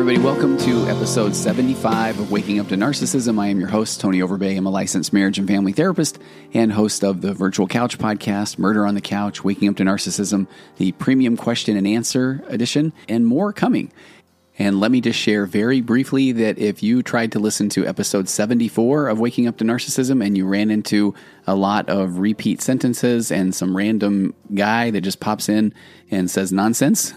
everybody. Welcome to episode 75 of Waking Up to Narcissism. I am your host, Tony Overbay. I'm a licensed marriage and family therapist and host of the Virtual Couch podcast, Murder on the Couch, Waking Up to Narcissism, the premium question and answer edition, and more coming. And let me just share very briefly that if you tried to listen to episode 74 of Waking Up to Narcissism and you ran into a lot of repeat sentences and some random guy that just pops in and says nonsense,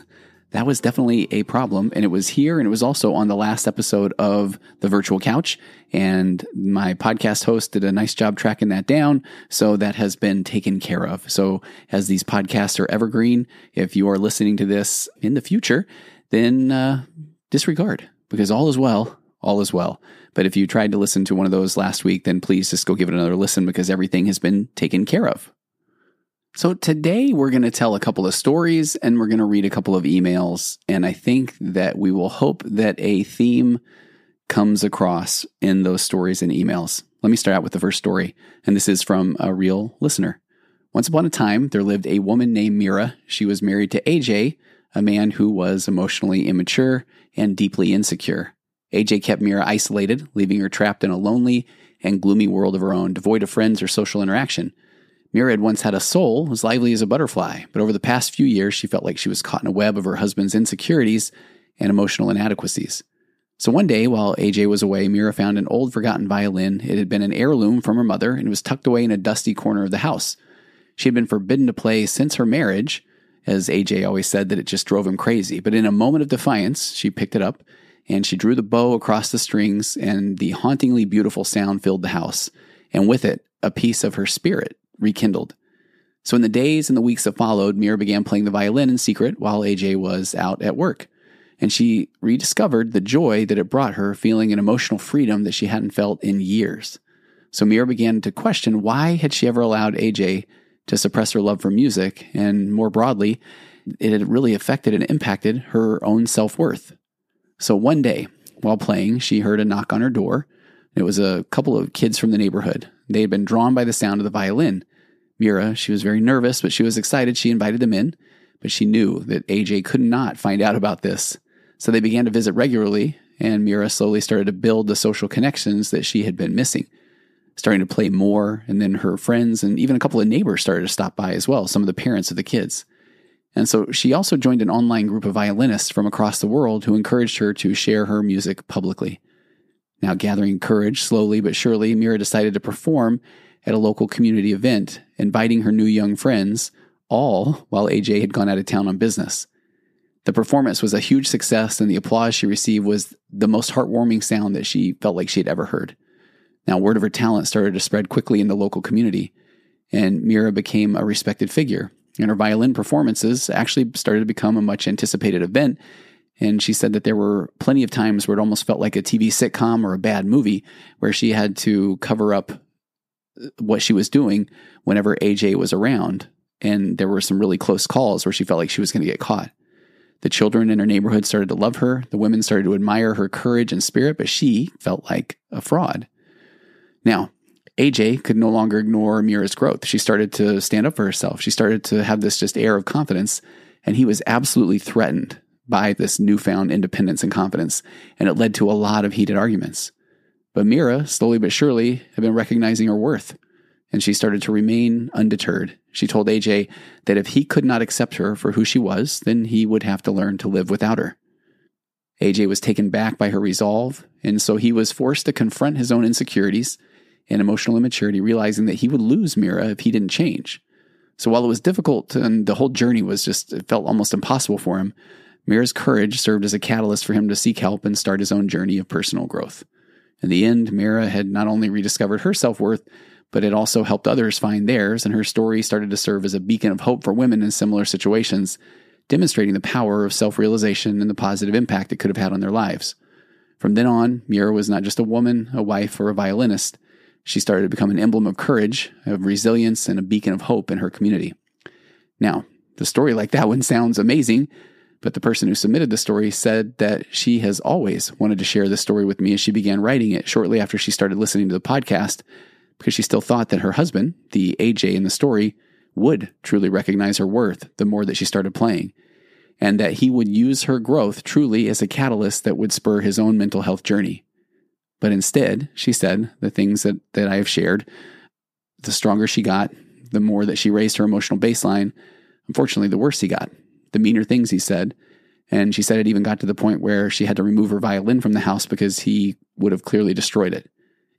that was definitely a problem. And it was here and it was also on the last episode of the virtual couch. And my podcast host did a nice job tracking that down. So that has been taken care of. So as these podcasts are evergreen, if you are listening to this in the future, then uh, disregard because all is well. All is well. But if you tried to listen to one of those last week, then please just go give it another listen because everything has been taken care of. So today we're going to tell a couple of stories and we're going to read a couple of emails. And I think that we will hope that a theme comes across in those stories and emails. Let me start out with the first story. And this is from a real listener. Once upon a time, there lived a woman named Mira. She was married to AJ, a man who was emotionally immature and deeply insecure. AJ kept Mira isolated, leaving her trapped in a lonely and gloomy world of her own, devoid of friends or social interaction. Mira had once had a soul as lively as a butterfly, but over the past few years, she felt like she was caught in a web of her husband's insecurities and emotional inadequacies. So one day, while AJ was away, Mira found an old forgotten violin. It had been an heirloom from her mother and was tucked away in a dusty corner of the house. She had been forbidden to play since her marriage, as AJ always said that it just drove him crazy. But in a moment of defiance, she picked it up and she drew the bow across the strings, and the hauntingly beautiful sound filled the house, and with it, a piece of her spirit rekindled. So in the days and the weeks that followed, Mira began playing the violin in secret while AJ was out at work. And she rediscovered the joy that it brought her, feeling an emotional freedom that she hadn't felt in years. So Mira began to question why had she ever allowed AJ to suppress her love for music, and more broadly, it had really affected and impacted her own self worth. So one day, while playing, she heard a knock on her door. It was a couple of kids from the neighborhood. They had been drawn by the sound of the violin. Mira, she was very nervous, but she was excited. She invited them in, but she knew that AJ could not find out about this. So they began to visit regularly, and Mira slowly started to build the social connections that she had been missing, starting to play more. And then her friends and even a couple of neighbors started to stop by as well, some of the parents of the kids. And so she also joined an online group of violinists from across the world who encouraged her to share her music publicly. Now, gathering courage slowly but surely, Mira decided to perform at a local community event, inviting her new young friends, all while AJ had gone out of town on business. The performance was a huge success, and the applause she received was the most heartwarming sound that she felt like she had ever heard. Now, word of her talent started to spread quickly in the local community, and Mira became a respected figure. And her violin performances actually started to become a much anticipated event. And she said that there were plenty of times where it almost felt like a TV sitcom or a bad movie where she had to cover up what she was doing whenever AJ was around. And there were some really close calls where she felt like she was going to get caught. The children in her neighborhood started to love her. The women started to admire her courage and spirit, but she felt like a fraud. Now, AJ could no longer ignore Mira's growth. She started to stand up for herself. She started to have this just air of confidence, and he was absolutely threatened by this newfound independence and confidence, and it led to a lot of heated arguments. But Mira, slowly but surely, had been recognizing her worth, and she started to remain undeterred. She told AJ that if he could not accept her for who she was, then he would have to learn to live without her. AJ was taken back by her resolve, and so he was forced to confront his own insecurities and emotional immaturity, realizing that he would lose Mira if he didn't change. So while it was difficult and the whole journey was just, it felt almost impossible for him, Mira's courage served as a catalyst for him to seek help and start his own journey of personal growth. In the end, Mira had not only rediscovered her self worth, but it also helped others find theirs, and her story started to serve as a beacon of hope for women in similar situations, demonstrating the power of self realization and the positive impact it could have had on their lives. From then on, Mira was not just a woman, a wife, or a violinist. She started to become an emblem of courage, of resilience, and a beacon of hope in her community. Now, the story like that one sounds amazing, but the person who submitted the story said that she has always wanted to share this story with me as she began writing it shortly after she started listening to the podcast because she still thought that her husband, the AJ in the story, would truly recognize her worth the more that she started playing. and that he would use her growth truly as a catalyst that would spur his own mental health journey. But instead, she said the things that, that I have shared, the stronger she got, the more that she raised her emotional baseline, unfortunately, the worse he got, the meaner things he said. And she said it even got to the point where she had to remove her violin from the house because he would have clearly destroyed it.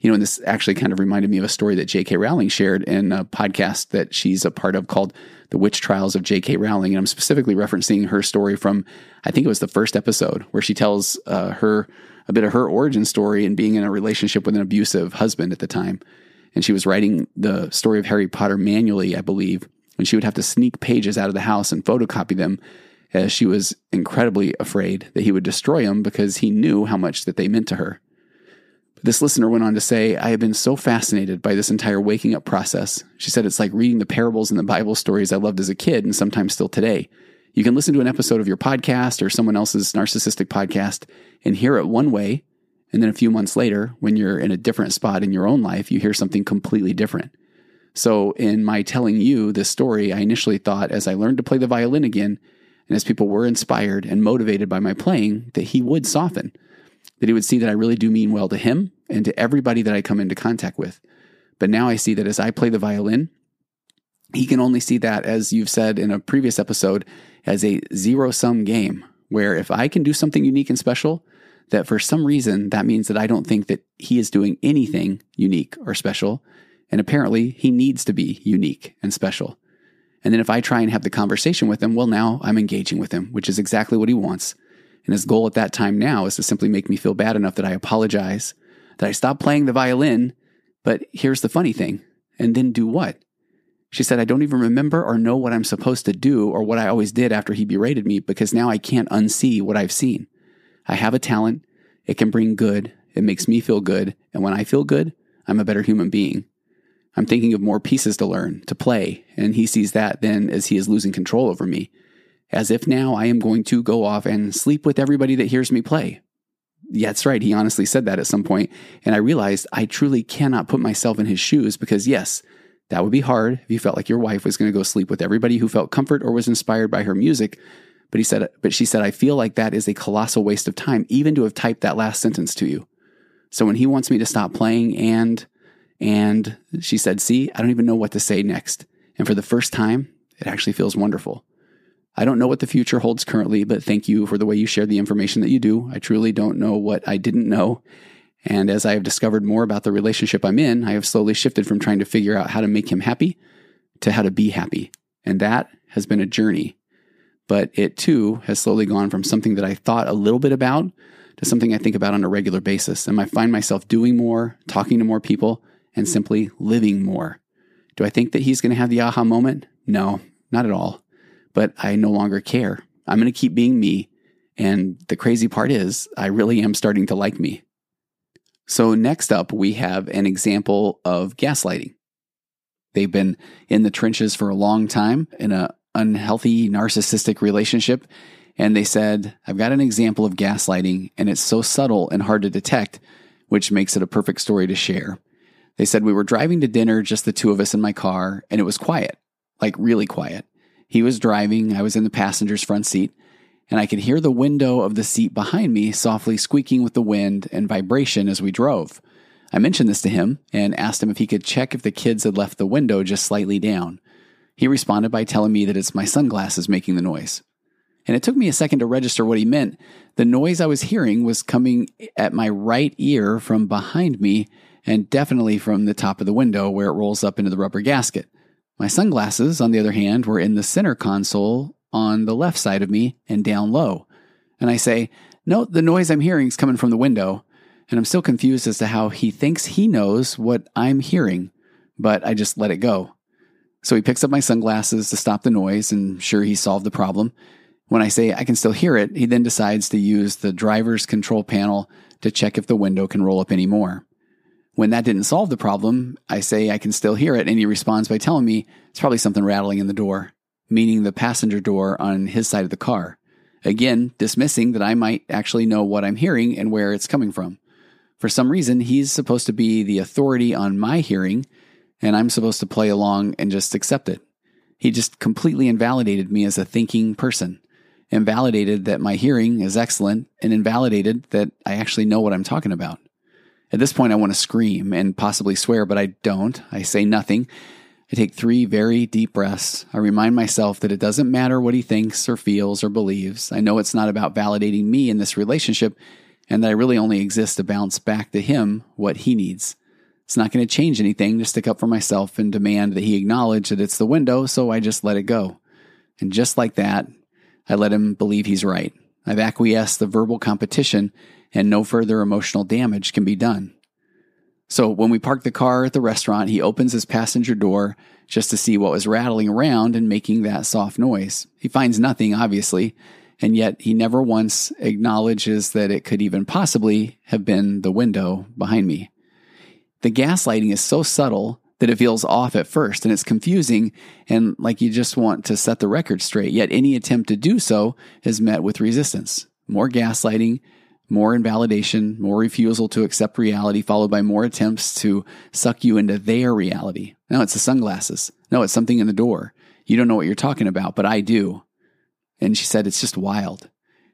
You know, and this actually kind of reminded me of a story that J.K. Rowling shared in a podcast that she's a part of called The Witch Trials of J.K. Rowling. And I'm specifically referencing her story from, I think it was the first episode, where she tells uh, her a bit of her origin story and being in a relationship with an abusive husband at the time. And she was writing the story of Harry Potter manually, I believe. And she would have to sneak pages out of the house and photocopy them as she was incredibly afraid that he would destroy them because he knew how much that they meant to her. But This listener went on to say, I have been so fascinated by this entire waking up process. She said it's like reading the parables and the Bible stories I loved as a kid and sometimes still today. You can listen to an episode of your podcast or someone else's narcissistic podcast and hear it one way. And then a few months later, when you're in a different spot in your own life, you hear something completely different. So, in my telling you this story, I initially thought as I learned to play the violin again, and as people were inspired and motivated by my playing, that he would soften that he would see that I really do mean well to him and to everybody that I come into contact with. But now I see that as I play the violin, he can only see that, as you've said in a previous episode, as a zero sum game, where if I can do something unique and special, that for some reason that means that I don't think that he is doing anything unique or special. And apparently he needs to be unique and special. And then if I try and have the conversation with him, well, now I'm engaging with him, which is exactly what he wants. And his goal at that time now is to simply make me feel bad enough that I apologize, that I stop playing the violin. But here's the funny thing. And then do what? She said, I don't even remember or know what I'm supposed to do or what I always did after he berated me because now I can't unsee what I've seen. I have a talent. It can bring good. It makes me feel good. And when I feel good, I'm a better human being. I'm thinking of more pieces to learn, to play. And he sees that then as he is losing control over me as if now I am going to go off and sleep with everybody that hears me play. Yeah, that's right. He honestly said that at some point, And I realized I truly cannot put myself in his shoes because, yes, that would be hard if you felt like your wife was going to go sleep with everybody who felt comfort or was inspired by her music. But he said, but she said, I feel like that is a colossal waste of time, even to have typed that last sentence to you. So when he wants me to stop playing and, and she said, see, I don't even know what to say next. And for the first time, it actually feels wonderful. I don't know what the future holds currently, but thank you for the way you share the information that you do. I truly don't know what I didn't know. And as I have discovered more about the relationship I'm in, I have slowly shifted from trying to figure out how to make him happy to how to be happy. And that has been a journey. But it too has slowly gone from something that I thought a little bit about to something I think about on a regular basis. And I find myself doing more, talking to more people, and simply living more. Do I think that he's going to have the aha moment? No, not at all but I no longer care. I'm going to keep being me. And the crazy part is, I really am starting to like me. So, next up, we have an example of gaslighting. They've been in the trenches for a long time in an unhealthy narcissistic relationship. And they said, I've got an example of gaslighting, and it's so subtle and hard to detect, which makes it a perfect story to share. They said, We were driving to dinner, just the two of us in my car, and it was quiet, like really quiet. He was driving, I was in the passenger's front seat, and I could hear the window of the seat behind me softly squeaking with the wind and vibration as we drove. I mentioned this to him and asked him if he could check if the kids had left the window just slightly down. He responded by telling me that it's my sunglasses making the noise. And it took me a second to register what he meant. The noise I was hearing was coming at my right ear from behind me and definitely from the top of the window where it rolls up into the rubber gasket. My sunglasses, on the other hand, were in the center console on the left side of me and down low. And I say, No, the noise I'm hearing is coming from the window. And I'm still confused as to how he thinks he knows what I'm hearing, but I just let it go. So he picks up my sunglasses to stop the noise, and sure, he solved the problem. When I say I can still hear it, he then decides to use the driver's control panel to check if the window can roll up anymore. When that didn't solve the problem, I say I can still hear it, and he responds by telling me it's probably something rattling in the door, meaning the passenger door on his side of the car. Again, dismissing that I might actually know what I'm hearing and where it's coming from. For some reason, he's supposed to be the authority on my hearing, and I'm supposed to play along and just accept it. He just completely invalidated me as a thinking person. invalidated that my hearing is excellent and invalidated that I actually know what I'm talking about. At this point, I want to scream and possibly swear, but I don't. I say nothing. I take three very deep breaths. I remind myself that it doesn't matter what he thinks or feels or believes. I know it's not about validating me in this relationship and that I really only exist to bounce back to him what he needs. It's not going to change anything to stick up for myself and demand that he acknowledge that it's the window, so I just let it go. And just like that, I let him believe he's right. I've acquiesced the verbal competition and no further emotional damage can be done. So when we park the car at the restaurant, he opens his passenger door just to see what was rattling around and making that soft noise. He finds nothing, obviously, and yet he never once acknowledges that it could even possibly have been the window behind me. The gaslighting is so subtle that it feels off at first and it's confusing and like you just want to set the record straight. Yet any attempt to do so is met with resistance. More gaslighting, more invalidation, more refusal to accept reality, followed by more attempts to suck you into their reality. No, it's the sunglasses. No, it's something in the door. You don't know what you're talking about, but I do. And she said, it's just wild.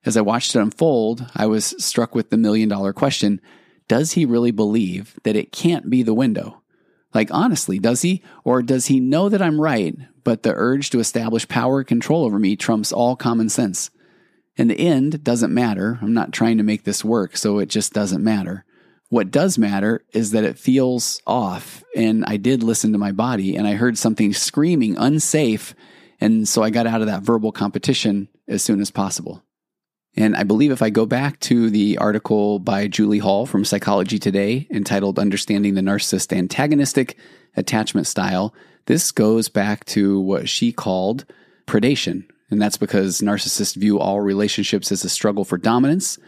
As I watched it unfold, I was struck with the million dollar question Does he really believe that it can't be the window? Like, honestly, does he? Or does he know that I'm right, but the urge to establish power and control over me trumps all common sense? In the end, doesn't matter. I'm not trying to make this work, so it just doesn't matter. What does matter is that it feels off, and I did listen to my body, and I heard something screaming unsafe, and so I got out of that verbal competition as soon as possible. And I believe if I go back to the article by Julie Hall from Psychology Today entitled Understanding the Narcissist Antagonistic Attachment Style, this goes back to what she called predation, and that's because narcissists view all relationships as a struggle for dominance.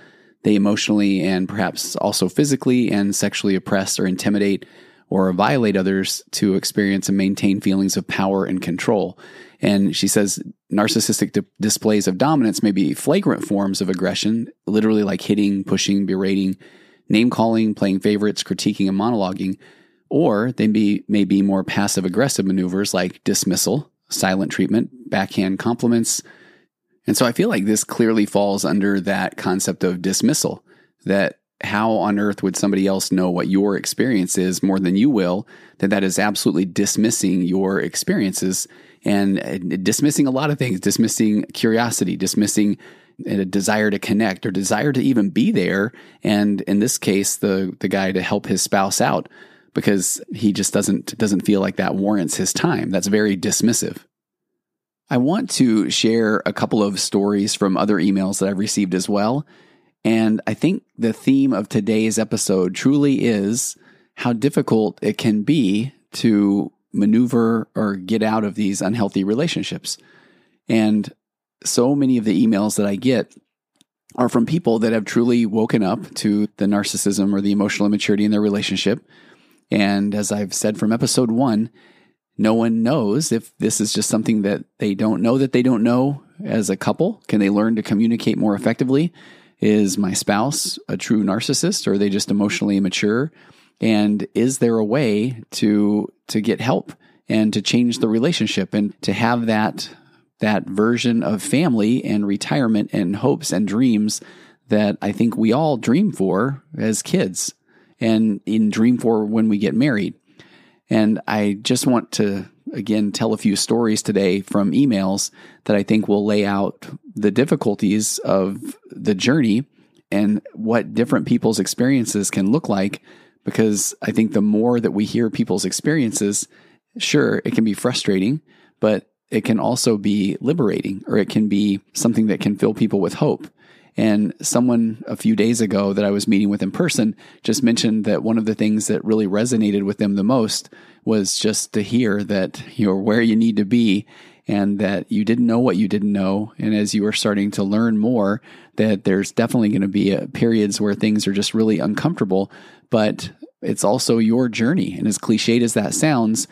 They emotionally and perhaps also physically and sexually oppress or intimidate or violate others to experience and maintain feelings of power and control. And she says narcissistic di- displays of dominance may be flagrant forms of aggression, literally like hitting, pushing, berating, name calling, playing favorites, critiquing, and monologuing. Or they may be more passive aggressive maneuvers like dismissal, silent treatment, backhand compliments. And so I feel like this clearly falls under that concept of dismissal that how on earth would somebody else know what your experience is more than you will? That that is absolutely dismissing your experiences and dismissing a lot of things, dismissing curiosity, dismissing a desire to connect or desire to even be there. And in this case, the the guy to help his spouse out because he just doesn't doesn't feel like that warrants his time. That's very dismissive. I want to share a couple of stories from other emails that I've received as well. And I think the theme of today's episode truly is how difficult it can be to maneuver or get out of these unhealthy relationships. And so many of the emails that I get are from people that have truly woken up to the narcissism or the emotional immaturity in their relationship and as I've said from episode one, no one knows if this is just something that they don't know that they don't know as a couple. Can they learn to communicate more effectively? Is my spouse a true narcissist or are they just emotionally immature? And is there a way to to get help and to change the relationship and to have that that version of family and retirement and hopes and dreams that I think we all dream for as kids? And in Dream for when we get married. And I just want to again tell a few stories today from emails that I think will lay out the difficulties of the journey and what different people's experiences can look like. Because I think the more that we hear people's experiences, sure, it can be frustrating, but it can also be liberating or it can be something that can fill people with hope. And someone a few days ago that I was meeting with in person just mentioned that one of the things that really resonated with them the most was just to hear that you're where you need to be and that you didn't know what you didn't know. And as you are starting to learn more, that there's definitely going to be uh, periods where things are just really uncomfortable, but it's also your journey. And as cliched as that sounds,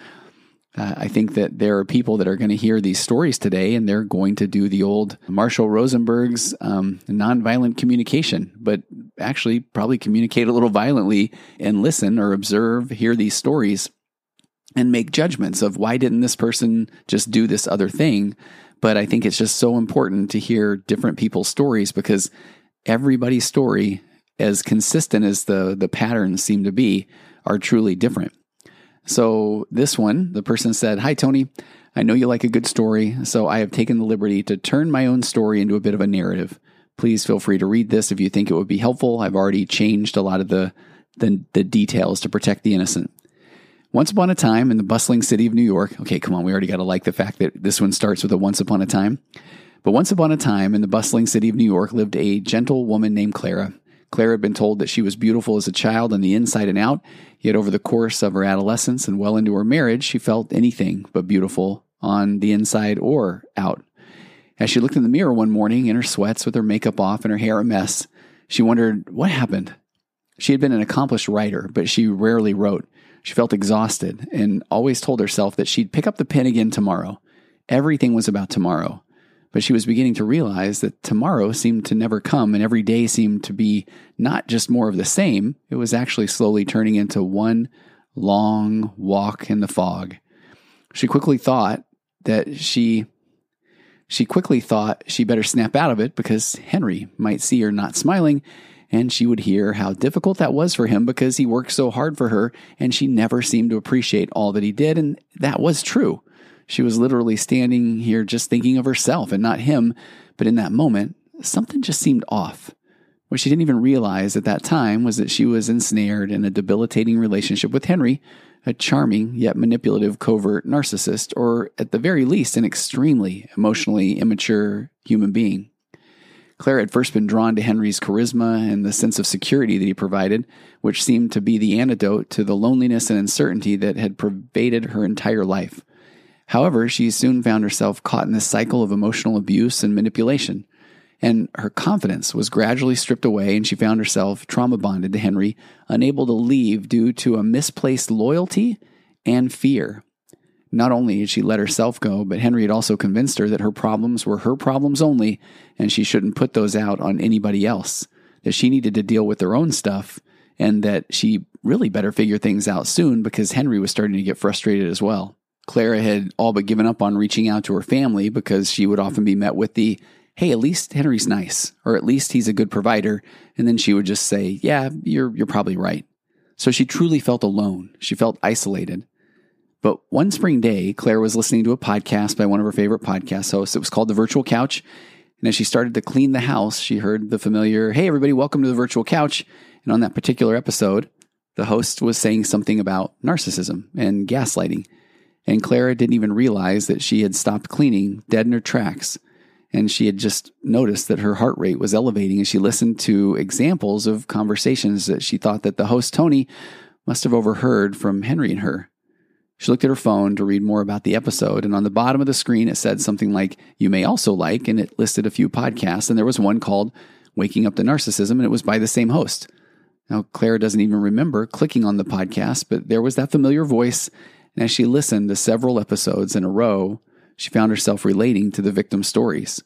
uh, I think that there are people that are going to hear these stories today and they're going to do the old Marshall Rosenberg's um, nonviolent communication, but actually probably communicate a little violently and listen or observe, hear these stories and make judgments of why didn't this person just do this other thing? But I think it's just so important to hear different people's stories because everybody's story, as consistent as the, the patterns seem to be, are truly different. So, this one, the person said, Hi, Tony. I know you like a good story, so I have taken the liberty to turn my own story into a bit of a narrative. Please feel free to read this if you think it would be helpful. I've already changed a lot of the, the, the details to protect the innocent. Once upon a time in the bustling city of New York, okay, come on, we already got to like the fact that this one starts with a once upon a time. But once upon a time in the bustling city of New York lived a gentle woman named Clara. Clara had been told that she was beautiful as a child on the inside and out, yet over the course of her adolescence and well into her marriage, she felt anything but beautiful on the inside or out. As she looked in the mirror one morning in her sweats with her makeup off and her hair a mess, she wondered what happened. She had been an accomplished writer, but she rarely wrote. She felt exhausted and always told herself that she'd pick up the pen again tomorrow. Everything was about tomorrow. But she was beginning to realize that tomorrow seemed to never come and every day seemed to be not just more of the same, it was actually slowly turning into one long walk in the fog. She quickly thought that she she quickly thought she better snap out of it because Henry might see her not smiling and she would hear how difficult that was for him because he worked so hard for her and she never seemed to appreciate all that he did. And that was true. She was literally standing here just thinking of herself and not him. But in that moment, something just seemed off. What she didn't even realize at that time was that she was ensnared in a debilitating relationship with Henry, a charming yet manipulative covert narcissist, or at the very least, an extremely emotionally immature human being. Claire had first been drawn to Henry's charisma and the sense of security that he provided, which seemed to be the antidote to the loneliness and uncertainty that had pervaded her entire life. However, she soon found herself caught in this cycle of emotional abuse and manipulation, and her confidence was gradually stripped away, and she found herself trauma bonded to Henry, unable to leave due to a misplaced loyalty and fear. Not only had she let herself go, but Henry had also convinced her that her problems were her problems only, and she shouldn't put those out on anybody else, that she needed to deal with her own stuff, and that she really better figure things out soon because Henry was starting to get frustrated as well. Clara had all but given up on reaching out to her family because she would often be met with the, hey, at least Henry's nice, or at least he's a good provider. And then she would just say, yeah, you're, you're probably right. So she truly felt alone. She felt isolated. But one spring day, Claire was listening to a podcast by one of her favorite podcast hosts. It was called The Virtual Couch. And as she started to clean the house, she heard the familiar, Hey, everybody, welcome to the Virtual Couch. And on that particular episode, the host was saying something about narcissism and gaslighting. And Clara didn't even realize that she had stopped cleaning dead in her tracks. And she had just noticed that her heart rate was elevating as she listened to examples of conversations that she thought that the host, Tony, must have overheard from Henry and her. She looked at her phone to read more about the episode, and on the bottom of the screen it said something like, You may also like, and it listed a few podcasts, and there was one called Waking Up to Narcissism, and it was by the same host. Now, Clara doesn't even remember clicking on the podcast, but there was that familiar voice, and as she listened to several episodes in a row, she found herself relating to the victim's stories.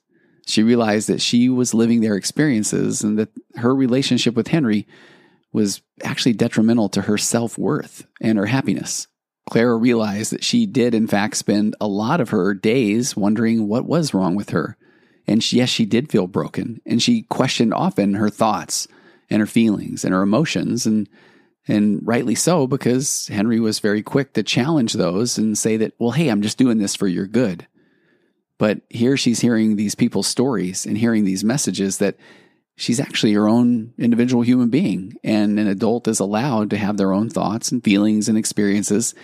She realized that she was living their experiences and that her relationship with Henry was actually detrimental to her self worth and her happiness. Clara realized that she did, in fact, spend a lot of her days wondering what was wrong with her. And she, yes, she did feel broken. And she questioned often her thoughts and her feelings and her emotions. And, and rightly so, because Henry was very quick to challenge those and say that, well, hey, I'm just doing this for your good. But here she's hearing these people's stories and hearing these messages that she's actually her own individual human being and an adult is allowed to have their own thoughts and feelings and experiences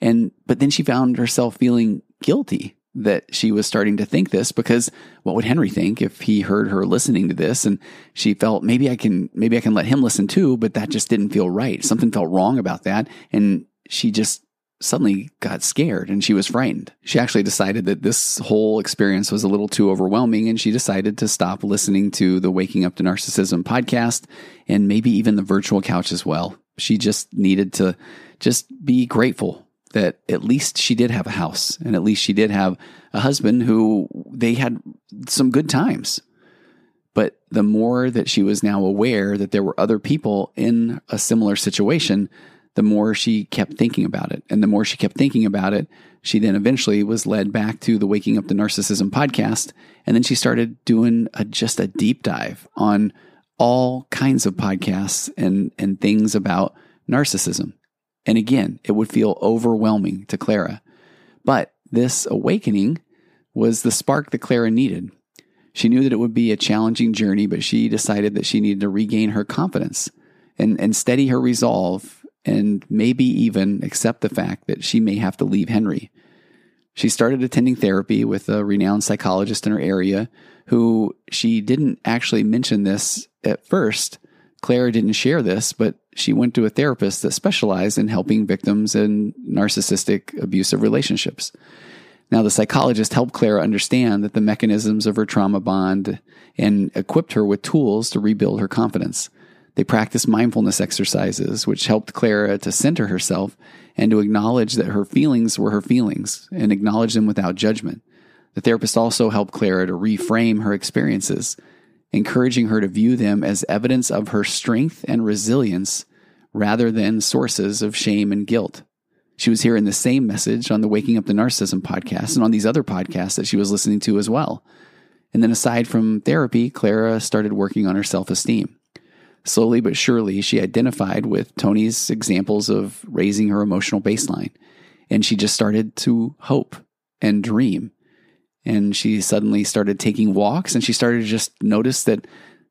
and but then she found herself feeling guilty that she was starting to think this because what would Henry think if he heard her listening to this and she felt maybe I can maybe I can let him listen too but that just didn't feel right something felt wrong about that and she just suddenly got scared and she was frightened. She actually decided that this whole experience was a little too overwhelming and she decided to stop listening to the Waking Up to Narcissism podcast and maybe even the virtual couch as well. She just needed to just be grateful that at least she did have a house and at least she did have a husband who they had some good times. But the more that she was now aware that there were other people in a similar situation, the more she kept thinking about it. And the more she kept thinking about it, she then eventually was led back to the Waking Up to Narcissism podcast. And then she started doing a, just a deep dive on all kinds of podcasts and, and things about narcissism. And again, it would feel overwhelming to Clara. But this awakening was the spark that Clara needed. She knew that it would be a challenging journey, but she decided that she needed to regain her confidence and, and steady her resolve and maybe even accept the fact that she may have to leave Henry. She started attending therapy with a renowned psychologist in her area who she didn't actually mention this at first. Clara didn't share this, but she went to a therapist that specialized in helping victims in narcissistic abusive relationships. Now, the psychologist helped Clara understand that the mechanisms of her trauma bond and equipped her with tools to rebuild her confidence. They practiced mindfulness exercises, which helped Clara to center herself and to acknowledge that her feelings were her feelings and acknowledge them without judgment. The therapist also helped Clara to reframe her experiences, encouraging her to view them as evidence of her strength and resilience rather than sources of shame and guilt. She was hearing the same message on the Waking Up the Narcissism podcast and on these other podcasts that she was listening to as well. And then, aside from therapy, Clara started working on her self esteem. Slowly but surely, she identified with Tony's examples of raising her emotional baseline. And she just started to hope and dream. And she suddenly started taking walks and she started to just notice that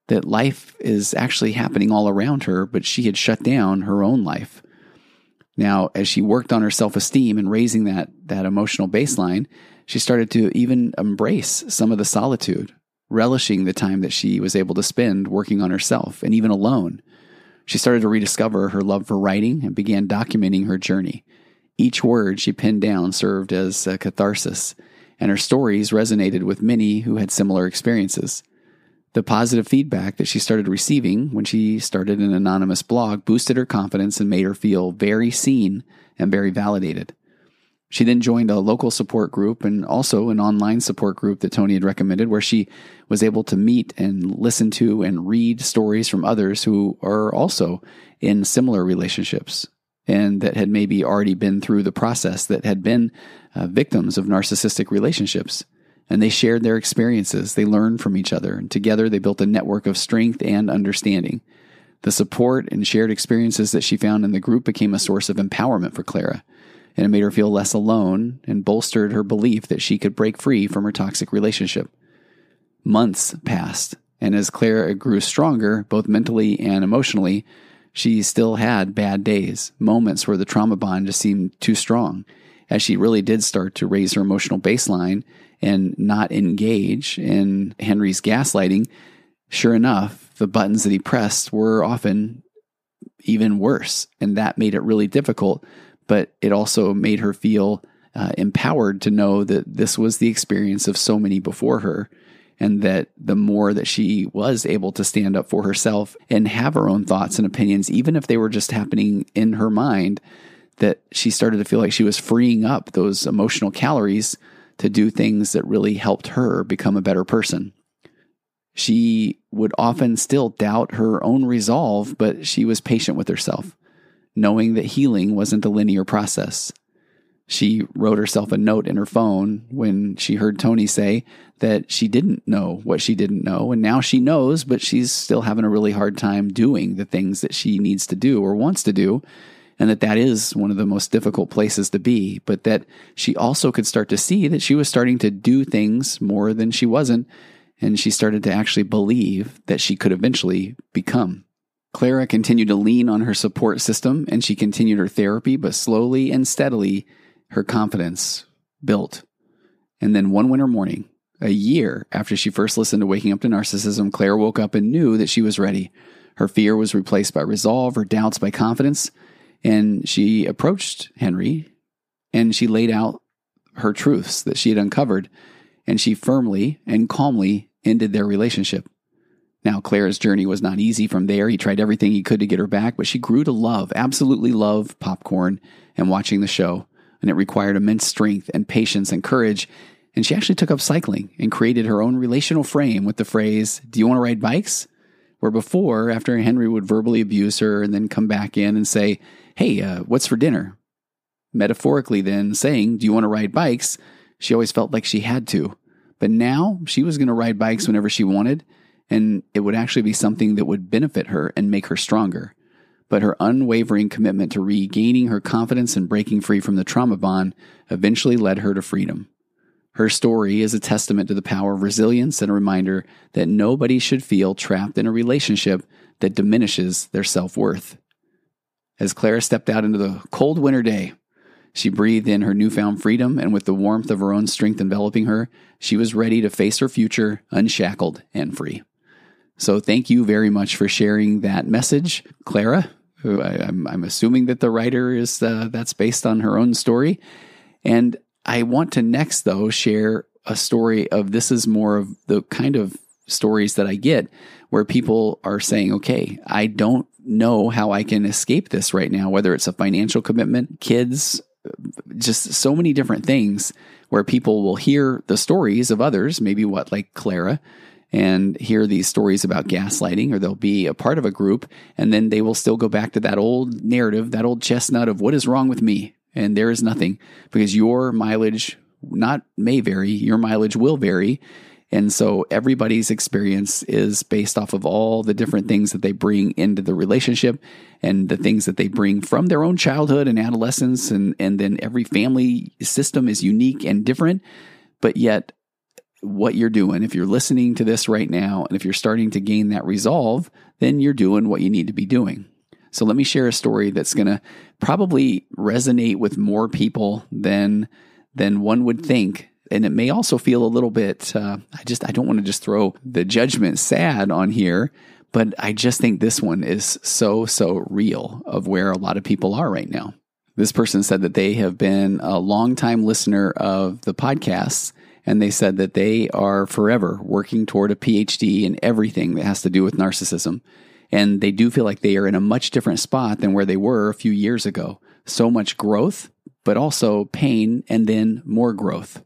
that life is actually happening all around her, but she had shut down her own life. Now, as she worked on her self-esteem and raising that that emotional baseline, she started to even embrace some of the solitude relishing the time that she was able to spend working on herself and even alone. She started to rediscover her love for writing and began documenting her journey. Each word she penned down served as a catharsis, and her stories resonated with many who had similar experiences. The positive feedback that she started receiving when she started an anonymous blog boosted her confidence and made her feel very seen and very validated. She then joined a local support group and also an online support group that Tony had recommended, where she was able to meet and listen to and read stories from others who are also in similar relationships and that had maybe already been through the process, that had been uh, victims of narcissistic relationships. And they shared their experiences, they learned from each other, and together they built a network of strength and understanding. The support and shared experiences that she found in the group became a source of empowerment for Clara and it made her feel less alone and bolstered her belief that she could break free from her toxic relationship. Months passed, and as Clara grew stronger, both mentally and emotionally, she still had bad days, moments where the trauma bond just seemed too strong. As she really did start to raise her emotional baseline and not engage in Henry's gaslighting, sure enough, the buttons that he pressed were often even worse. And that made it really difficult but it also made her feel uh, empowered to know that this was the experience of so many before her. And that the more that she was able to stand up for herself and have her own thoughts and opinions, even if they were just happening in her mind, that she started to feel like she was freeing up those emotional calories to do things that really helped her become a better person. She would often still doubt her own resolve, but she was patient with herself knowing that healing wasn't a linear process. She wrote herself a note in her phone when she heard Tony say that she didn't know what she didn't know. And now she knows, but she's still having a really hard time doing the things that she needs to do or wants to do. And that that is one of the most difficult places to be. But that she also could start to see that she was starting to do things more than she wasn't. And she started to actually believe that she could eventually become. Clara continued to lean on her support system and she continued her therapy, but slowly and steadily, her confidence built. And then one winter morning, a year after she first listened to Waking Up to Narcissism, Clara woke up and knew that she was ready. Her fear was replaced by resolve, her doubts by confidence, and she approached Henry and she laid out her truths that she had uncovered, and she firmly and calmly ended their relationship. Now, Clara's journey was not easy from there. He tried everything he could to get her back, but she grew to love, absolutely love popcorn and watching the show. And it required immense strength and patience and courage. And she actually took up cycling and created her own relational frame with the phrase, Do you want to ride bikes? Where before, after Henry would verbally abuse her and then come back in and say, Hey, uh, what's for dinner? Metaphorically, then saying, Do you want to ride bikes? She always felt like she had to. But now she was going to ride bikes whenever she wanted, and it would actually be something that would benefit her and make her stronger. But her unwavering commitment to regaining her confidence and breaking free from the trauma bond eventually led her to freedom. Her story is a testament to the power of resilience and a reminder that nobody should feel trapped in a relationship that diminishes their self worth. As Clara stepped out into the cold winter day, she breathed in her newfound freedom, and with the warmth of her own strength enveloping her, she was ready to face her future unshackled and free. So, thank you very much for sharing that message, Clara. I, am assuming that the writer is uh, that's based on her own story, and I want to next though share a story of this is more of the kind of stories that I get where people are saying, okay, I don't know how I can escape this right now, whether it's a financial commitment, kids, just so many different things where people will hear the stories of others, maybe what like Clara, and hear these stories about gaslighting, or they'll be a part of a group, and then they will still go back to that old narrative, that old chestnut of what is wrong with me, and there is nothing because your mileage not may vary, your mileage will vary. And so everybody's experience is based off of all the different things that they bring into the relationship and the things that they bring from their own childhood and adolescence. And, and then every family system is unique and different. But yet, what you're doing, if you're listening to this right now, and if you're starting to gain that resolve, then you're doing what you need to be doing. So let me share a story that's going to probably resonate with more people than than one would think. And it may also feel a little bit uh, i just i don't want to just throw the judgment sad on here but i just think this one is so so real of where a lot of people are right now. This person said that they have been a longtime listener of the podcasts and they said that they are forever working toward a phd in everything that has to do with narcissism and they do feel like they are in a much different spot than where they were a few years ago so much growth but also pain and then more growth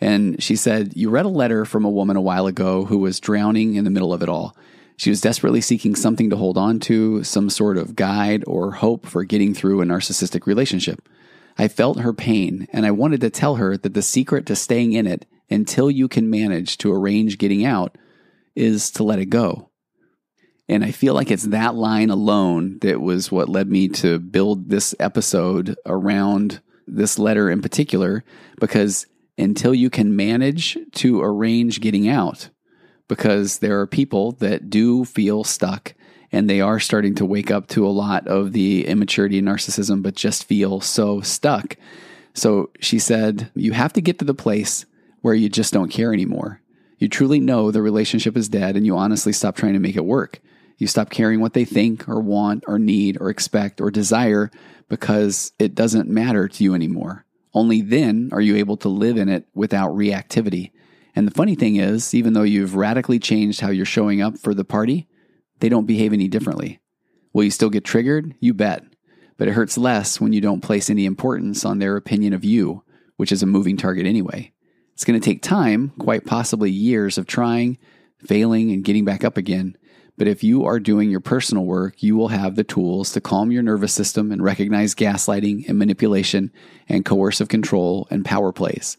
and she said, You read a letter from a woman a while ago who was drowning in the middle of it all. She was desperately seeking something to hold on to, some sort of guide or hope for getting through a narcissistic relationship. I felt her pain, and I wanted to tell her that the secret to staying in it until you can manage to arrange getting out is to let it go. And I feel like it's that line alone that was what led me to build this episode around this letter in particular, because until you can manage to arrange getting out because there are people that do feel stuck and they are starting to wake up to a lot of the immaturity and narcissism, but just feel so stuck. So she said, You have to get to the place where you just don't care anymore. You truly know the relationship is dead and you honestly stop trying to make it work. You stop caring what they think or want or need or expect or desire because it doesn't matter to you anymore. Only then are you able to live in it without reactivity. And the funny thing is, even though you've radically changed how you're showing up for the party, they don't behave any differently. Will you still get triggered? You bet. But it hurts less when you don't place any importance on their opinion of you, which is a moving target anyway. It's going to take time, quite possibly years of trying, failing, and getting back up again. But if you are doing your personal work, you will have the tools to calm your nervous system and recognize gaslighting and manipulation and coercive control and power plays.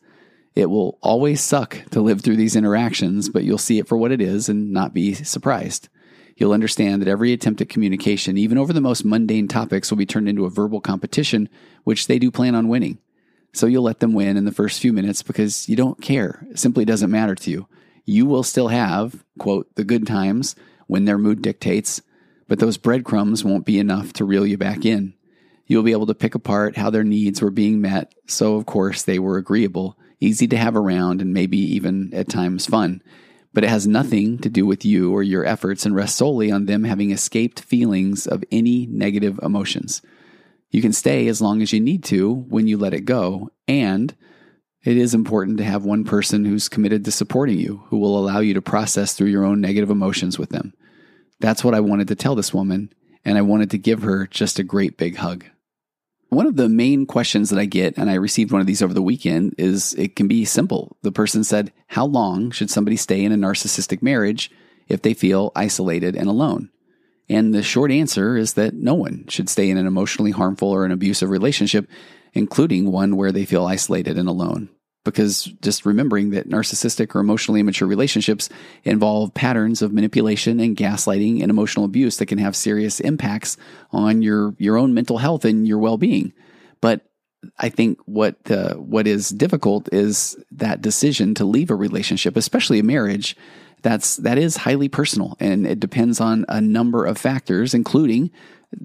It will always suck to live through these interactions, but you'll see it for what it is and not be surprised. You'll understand that every attempt at communication, even over the most mundane topics, will be turned into a verbal competition, which they do plan on winning. So you'll let them win in the first few minutes because you don't care. It simply doesn't matter to you. You will still have, quote, the good times when their mood dictates, but those breadcrumbs won't be enough to reel you back in. You'll be able to pick apart how their needs were being met, so of course they were agreeable, easy to have around, and maybe even at times fun. But it has nothing to do with you or your efforts and rests solely on them having escaped feelings of any negative emotions. You can stay as long as you need to when you let it go, and it is important to have one person who's committed to supporting you, who will allow you to process through your own negative emotions with them. That's what I wanted to tell this woman, and I wanted to give her just a great big hug. One of the main questions that I get, and I received one of these over the weekend, is it can be simple. The person said, How long should somebody stay in a narcissistic marriage if they feel isolated and alone? And the short answer is that no one should stay in an emotionally harmful or an abusive relationship, including one where they feel isolated and alone. Because just remembering that narcissistic or emotionally immature relationships involve patterns of manipulation and gaslighting and emotional abuse that can have serious impacts on your, your own mental health and your well being. But I think what uh, what is difficult is that decision to leave a relationship, especially a marriage, that's that is highly personal and it depends on a number of factors including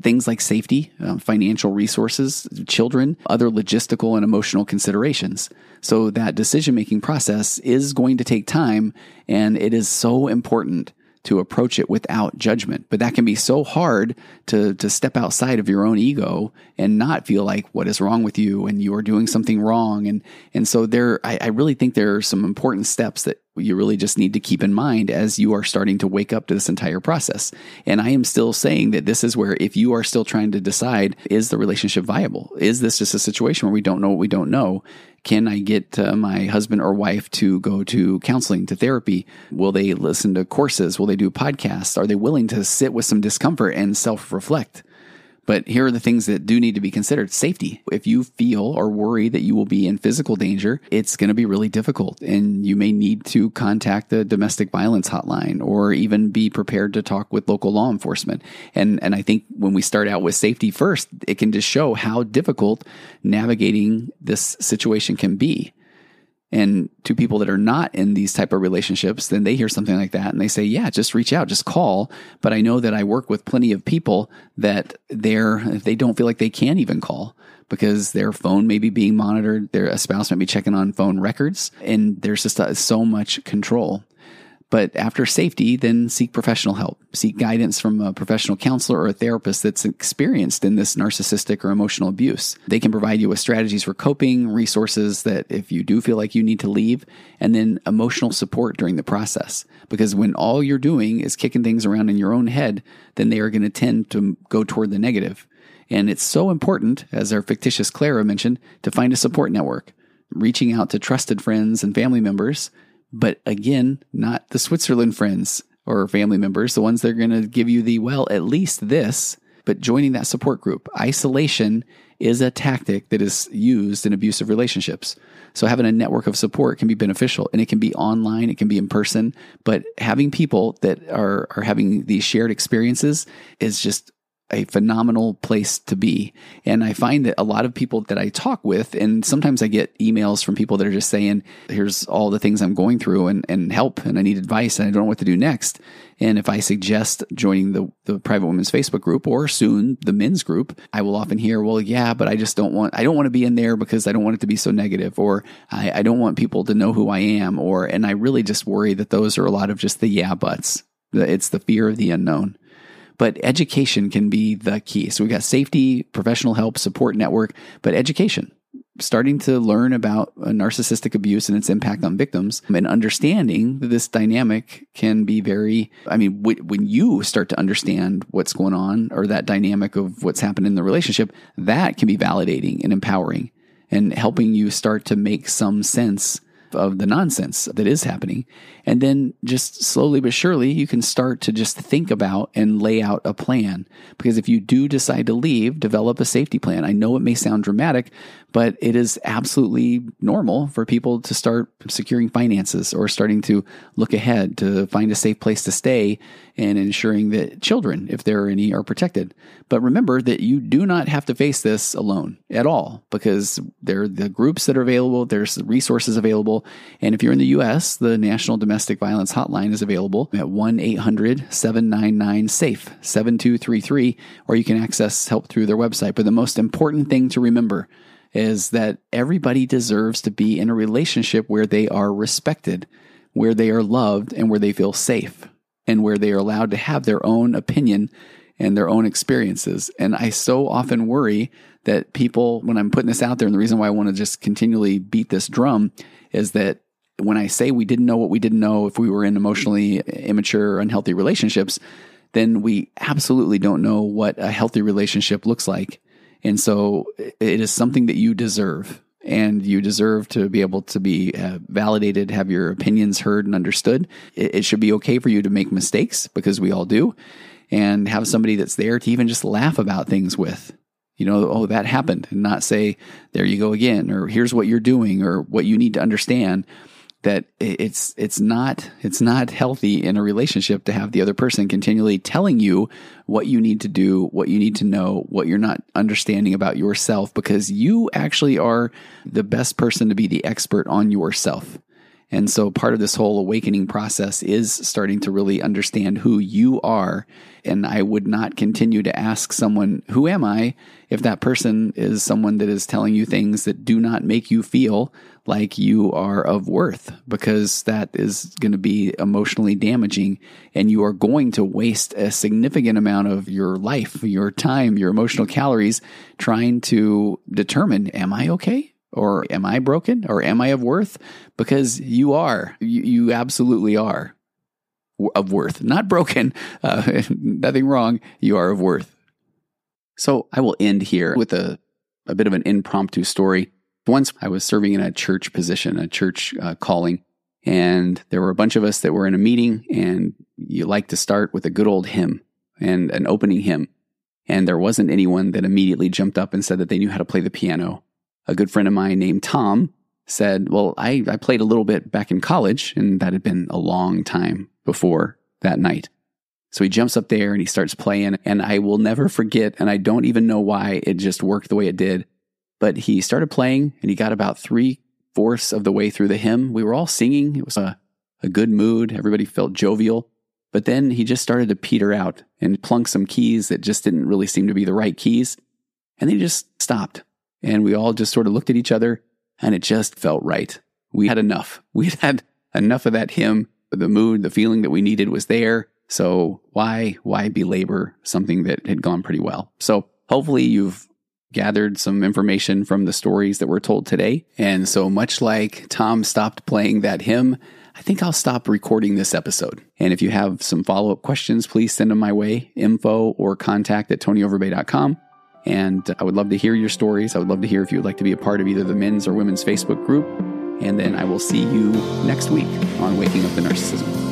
things like safety um, financial resources children other logistical and emotional considerations so that decision making process is going to take time and it is so important to approach it without judgment. But that can be so hard to, to step outside of your own ego and not feel like what is wrong with you and you are doing something wrong. And, and so there, I, I really think there are some important steps that you really just need to keep in mind as you are starting to wake up to this entire process. And I am still saying that this is where if you are still trying to decide, is the relationship viable? Is this just a situation where we don't know what we don't know? Can I get uh, my husband or wife to go to counseling, to therapy? Will they listen to courses? Will they do podcasts? Are they willing to sit with some discomfort and self reflect? But here are the things that do need to be considered. Safety. If you feel or worry that you will be in physical danger, it's going to be really difficult and you may need to contact the domestic violence hotline or even be prepared to talk with local law enforcement. And, and I think when we start out with safety first, it can just show how difficult navigating this situation can be and to people that are not in these type of relationships then they hear something like that and they say yeah just reach out just call. But i know that i work with plenty of people that they're they don't feel like they can even call because their phone may be being monitored their spouse might be checking on phone records and there's just so much control but after safety, then seek professional help. Seek guidance from a professional counselor or a therapist that's experienced in this narcissistic or emotional abuse. They can provide you with strategies for coping, resources that if you do feel like you need to leave, and then emotional support during the process. Because when all you're doing is kicking things around in your own head, then they are going to tend to go toward the negative. And it's so important, as our fictitious Clara mentioned, to find a support network. Reaching out to trusted friends and family members but again, not the Switzerland friends or family members, the ones that are going to give you the, well, at least this, but joining that support group. Isolation is a tactic that is used in abusive relationships. So having a network of support can be beneficial and it can be online, it can be in person, but having people that are, are having these shared experiences is just a phenomenal place to be. And I find that a lot of people that I talk with, and sometimes I get emails from people that are just saying, here's all the things I'm going through and, and help, and I need advice, and I don't know what to do next. And if I suggest joining the, the private women's Facebook group or soon the men's group, I will often hear, well, yeah, but I just don't want, I don't want to be in there because I don't want it to be so negative, or I, I don't want people to know who I am, or, and I really just worry that those are a lot of just the yeah buts. It's the fear of the unknown but education can be the key. So we've got safety, professional help, support network, but education. Starting to learn about uh, narcissistic abuse and its impact on victims and understanding that this dynamic can be very, I mean, when you start to understand what's going on or that dynamic of what's happened in the relationship, that can be validating and empowering and helping you start to make some sense of the nonsense that is happening. And then just slowly but surely, you can start to just think about and lay out a plan. Because if you do decide to leave, develop a safety plan. I know it may sound dramatic, but it is absolutely normal for people to start securing finances or starting to look ahead to find a safe place to stay and ensuring that children, if there are any, are protected. But remember that you do not have to face this alone at all because there are the groups that are available, there's resources available. And if you're in the US, the National Domestic Violence Hotline is available at 1 800 799 SAFE 7233, or you can access help through their website. But the most important thing to remember is that everybody deserves to be in a relationship where they are respected, where they are loved, and where they feel safe, and where they are allowed to have their own opinion and their own experiences. And I so often worry that people, when I'm putting this out there, and the reason why I want to just continually beat this drum is that when I say we didn't know what we didn't know if we were in emotionally immature, unhealthy relationships, then we absolutely don't know what a healthy relationship looks like. And so it is something that you deserve. And you deserve to be able to be uh, validated, have your opinions heard and understood. It, it should be okay for you to make mistakes because we all do, and have somebody that's there to even just laugh about things with. You know, oh, that happened, and not say, there you go again, or here's what you're doing, or what you need to understand that it's it's not it's not healthy in a relationship to have the other person continually telling you what you need to do, what you need to know, what you're not understanding about yourself because you actually are the best person to be the expert on yourself. And so part of this whole awakening process is starting to really understand who you are. And I would not continue to ask someone, who am I? If that person is someone that is telling you things that do not make you feel like you are of worth, because that is going to be emotionally damaging. And you are going to waste a significant amount of your life, your time, your emotional calories trying to determine, am I okay? Or am I broken? Or am I of worth? Because you are. You, you absolutely are of worth. Not broken. Uh, nothing wrong. You are of worth. So I will end here with a, a bit of an impromptu story. Once I was serving in a church position, a church uh, calling, and there were a bunch of us that were in a meeting, and you like to start with a good old hymn and an opening hymn. And there wasn't anyone that immediately jumped up and said that they knew how to play the piano a good friend of mine named Tom said, Well, I, I played a little bit back in college, and that had been a long time before that night. So he jumps up there and he starts playing, and I will never forget, and I don't even know why it just worked the way it did. But he started playing and he got about three fourths of the way through the hymn. We were all singing. It was a, a good mood. Everybody felt jovial. But then he just started to peter out and plunk some keys that just didn't really seem to be the right keys. And then he just stopped. And we all just sort of looked at each other and it just felt right. We had enough. We had enough of that hymn. The mood, the feeling that we needed was there. So why, why belabor something that had gone pretty well? So hopefully you've gathered some information from the stories that were told today. And so much like Tom stopped playing that hymn, I think I'll stop recording this episode. And if you have some follow up questions, please send them my way, info or contact at tonyoverbay.com. And I would love to hear your stories. I would love to hear if you would like to be a part of either the men's or women's Facebook group. And then I will see you next week on Waking Up to Narcissism.